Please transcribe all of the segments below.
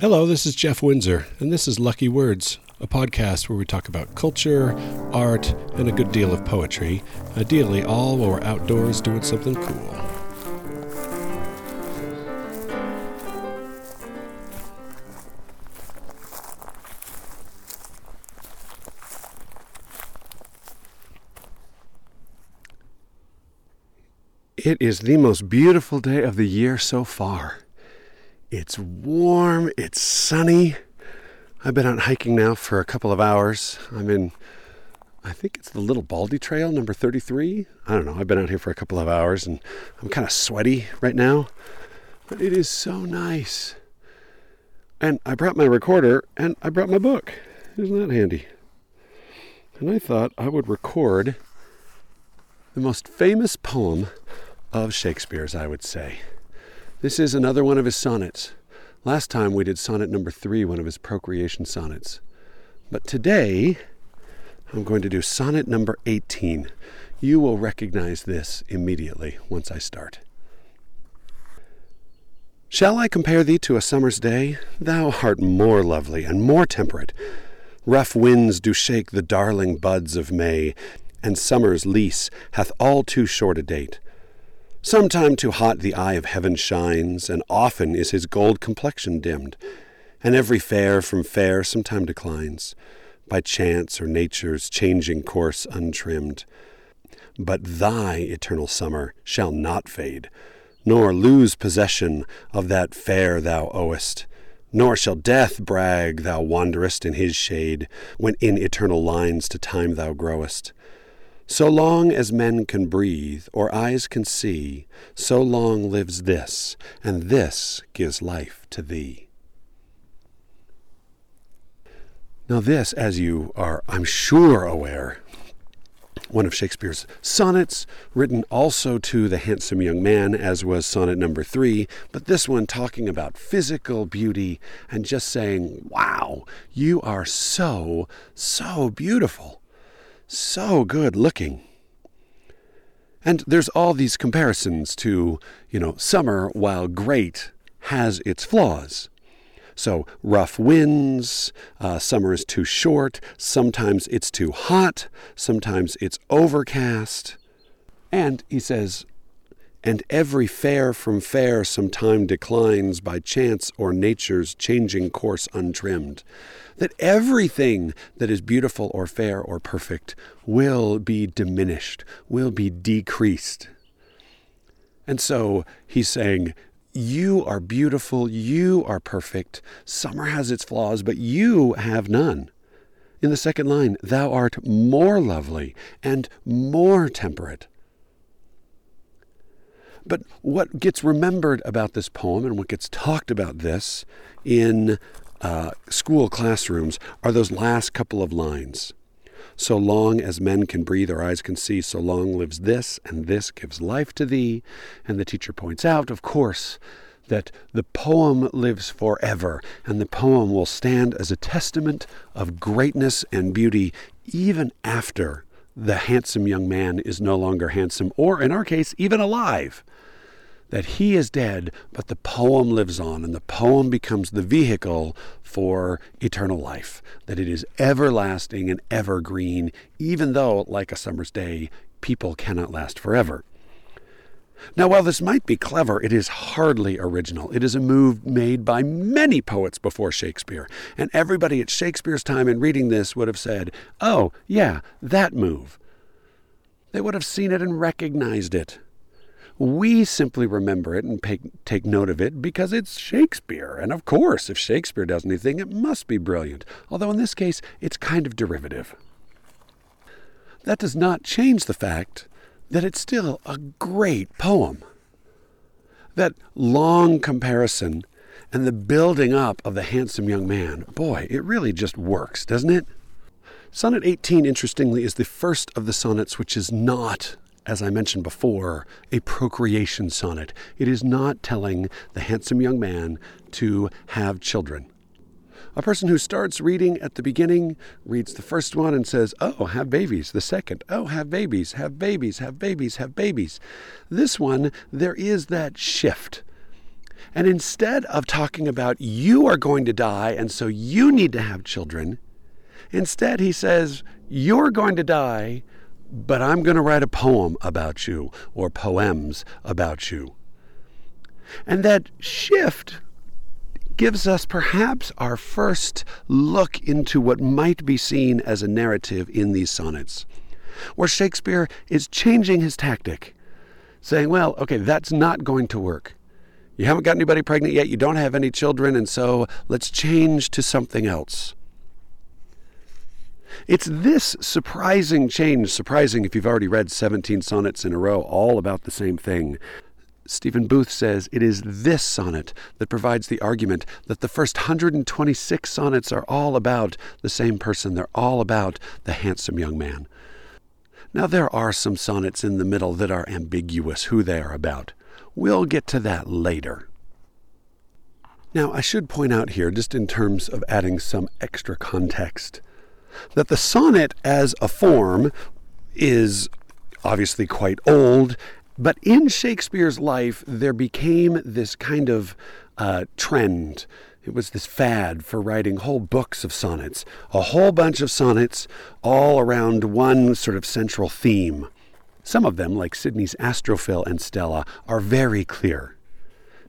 Hello, this is Jeff Windsor, and this is Lucky Words, a podcast where we talk about culture, art, and a good deal of poetry, ideally all while we're outdoors doing something cool. It is the most beautiful day of the year so far. It's warm, it's sunny. I've been out hiking now for a couple of hours. I'm in, I think it's the Little Baldy Trail, number 33. I don't know. I've been out here for a couple of hours and I'm kind of sweaty right now, but it is so nice. And I brought my recorder and I brought my book. Isn't that handy? And I thought I would record the most famous poem of Shakespeare's, I would say. This is another one of his sonnets. Last time we did sonnet number three, one of his procreation sonnets. But today, I'm going to do sonnet number 18. You will recognize this immediately once I start. Shall I compare thee to a summer's day? Thou art more lovely and more temperate. Rough winds do shake the darling buds of May, and summer's lease hath all too short a date. Sometime too hot the eye of heaven shines, and often is his gold complexion dimmed, and every fair from fair sometime declines, by chance or nature's changing course untrimmed. But thy eternal summer shall not fade, nor lose possession of that fair thou owest, nor shall death brag thou wanderest in his shade, when in eternal lines to time thou growest. So long as men can breathe or eyes can see, so long lives this, and this gives life to thee. Now, this, as you are, I'm sure, aware, one of Shakespeare's sonnets, written also to the handsome young man, as was sonnet number three, but this one talking about physical beauty and just saying, Wow, you are so, so beautiful so good looking. And there's all these comparisons to, you know, summer, while great, has its flaws. So, rough winds, uh, summer is too short, sometimes it's too hot, sometimes it's overcast. And he says, and every fair from fair sometime declines by chance or nature's changing course untrimmed. That everything that is beautiful or fair or perfect will be diminished, will be decreased. And so he's saying, You are beautiful, you are perfect. Summer has its flaws, but you have none. In the second line, thou art more lovely and more temperate. But what gets remembered about this poem and what gets talked about this in uh, school classrooms are those last couple of lines. So long as men can breathe or eyes can see, so long lives this, and this gives life to thee. And the teacher points out, of course, that the poem lives forever, and the poem will stand as a testament of greatness and beauty even after the handsome young man is no longer handsome, or in our case, even alive that he is dead, but the poem lives on, and the poem becomes the vehicle for eternal life, that it is everlasting and evergreen, even though, like a summer's day, people cannot last forever. Now, while this might be clever, it is hardly original. It is a move made by many poets before Shakespeare, and everybody at Shakespeare's time in reading this would have said, Oh, yeah, that move. They would have seen it and recognized it. We simply remember it and pay, take note of it because it's Shakespeare. And of course, if Shakespeare does anything, it must be brilliant. Although in this case, it's kind of derivative. That does not change the fact that it's still a great poem. That long comparison and the building up of the handsome young man, boy, it really just works, doesn't it? Sonnet 18, interestingly, is the first of the sonnets which is not as I mentioned before, a procreation sonnet. It is not telling the handsome young man to have children. A person who starts reading at the beginning reads the first one and says, Oh, have babies. The second, Oh, have babies, have babies, have babies, have babies. This one, there is that shift. And instead of talking about you are going to die and so you need to have children, instead he says, You're going to die, but I'm going to write a poem about you or poems about you. And that shift gives us perhaps our first look into what might be seen as a narrative in these sonnets, where Shakespeare is changing his tactic, saying, Well, okay, that's not going to work. You haven't got anybody pregnant yet, you don't have any children, and so let's change to something else. It's this surprising change, surprising if you've already read 17 sonnets in a row, all about the same thing. Stephen Booth says it is this sonnet that provides the argument that the first 126 sonnets are all about the same person. They're all about the handsome young man. Now, there are some sonnets in the middle that are ambiguous who they are about. We'll get to that later. Now, I should point out here, just in terms of adding some extra context, that the sonnet as a form is obviously quite old, but in Shakespeare's life, there became this kind of uh, trend. It was this fad for writing whole books of sonnets, a whole bunch of sonnets all around one sort of central theme. Some of them, like Sidney's Astrophil and Stella, are very clear.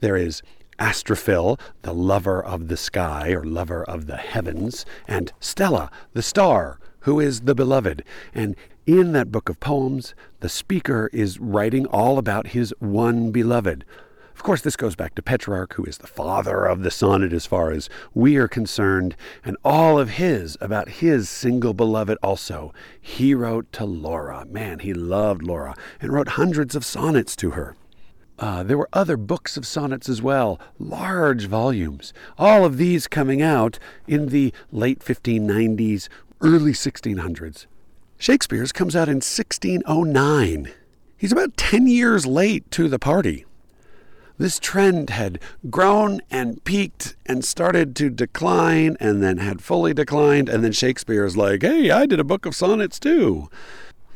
There is Astrophil, the lover of the sky or lover of the heavens, and Stella, the star, who is the beloved. And in that book of poems, the speaker is writing all about his one beloved. Of course, this goes back to Petrarch, who is the father of the sonnet as far as we are concerned, and all of his about his single beloved also. He wrote to Laura. Man, he loved Laura and wrote hundreds of sonnets to her. Uh, there were other books of sonnets as well, large volumes. All of these coming out in the late 1590s, early 1600s. Shakespeare's comes out in 1609. He's about 10 years late to the party. This trend had grown and peaked and started to decline and then had fully declined, and then Shakespeare's like, hey, I did a book of sonnets too.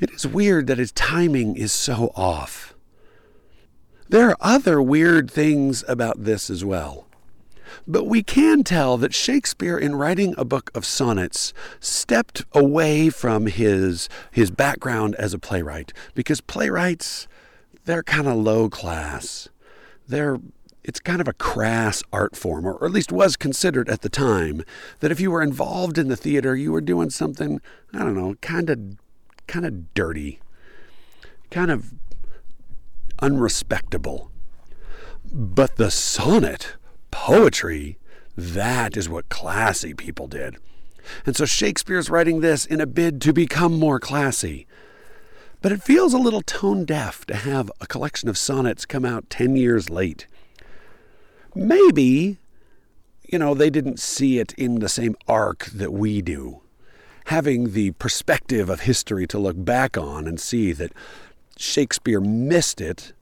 It is weird that his timing is so off. There are other weird things about this as well. But we can tell that Shakespeare, in writing a book of sonnets, stepped away from his, his background as a playwright, because playwrights, they're kind of low class. They're it's kind of a crass art form, or at least was considered at the time, that if you were involved in the theater, you were doing something, I don't know, kind of kind of dirty, kind of unrespectable. But the sonnet, poetry, that is what classy people did. And so Shakespeare's writing this in a bid to become more classy. But it feels a little tone deaf to have a collection of sonnets come out 10 years late. Maybe, you know, they didn't see it in the same arc that we do. Having the perspective of history to look back on and see that Shakespeare missed it,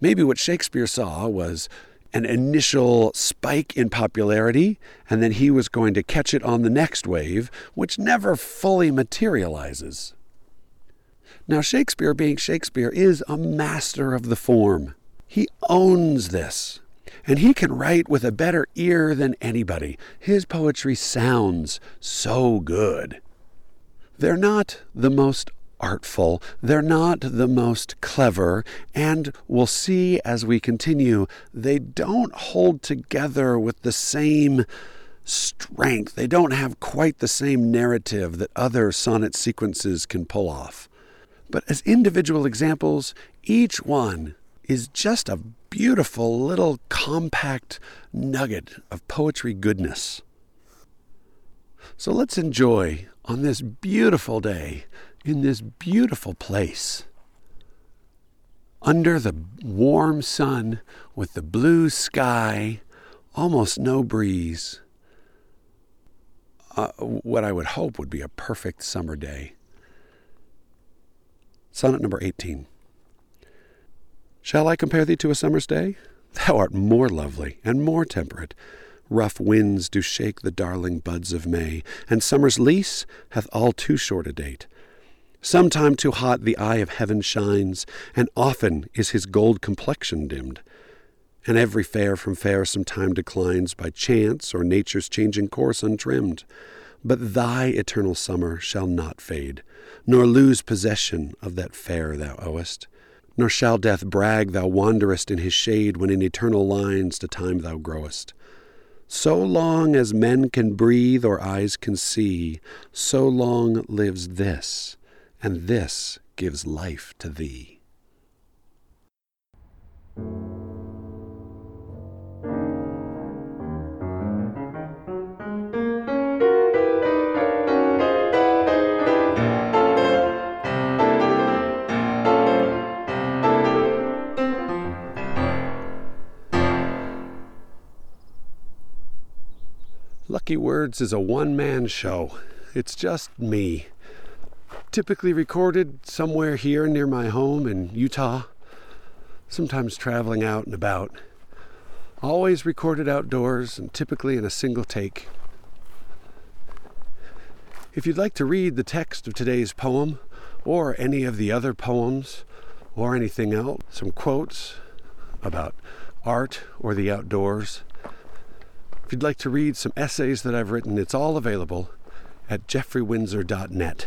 maybe what Shakespeare saw was an initial spike in popularity, and then he was going to catch it on the next wave, which never fully materializes. Now, Shakespeare, being Shakespeare, is a master of the form. He owns this, and he can write with a better ear than anybody. His poetry sounds so good. They're not the most artful, they're not the most clever, and we'll see as we continue, they don't hold together with the same strength. They don't have quite the same narrative that other sonnet sequences can pull off. But as individual examples, each one is just a beautiful little compact nugget of poetry goodness. So let's enjoy on this beautiful day in this beautiful place under the warm sun with the blue sky, almost no breeze. Uh, what I would hope would be a perfect summer day. Sonnet number 18. Shall I compare thee to a summer's day? Thou art more lovely and more temperate. Rough winds do shake the darling buds of May, and summer's lease hath all too short a date. Sometime too hot the eye of heaven shines, and often is his gold complexion dimmed. and every fair from fair sometime declines by chance or nature's changing course untrimmed. But thy eternal summer shall not fade, nor lose possession of that fair thou owest. Nor shall death brag thou wanderest in his shade when in eternal lines to time thou growest. So long as men can breathe or eyes can see, so long lives this, and this gives life to thee. Lucky Words is a one man show. It's just me. Typically recorded somewhere here near my home in Utah, sometimes traveling out and about. Always recorded outdoors and typically in a single take. If you'd like to read the text of today's poem, or any of the other poems, or anything else, some quotes about art or the outdoors, if you'd like to read some essays that I've written, it's all available at jeffreywindsor.net.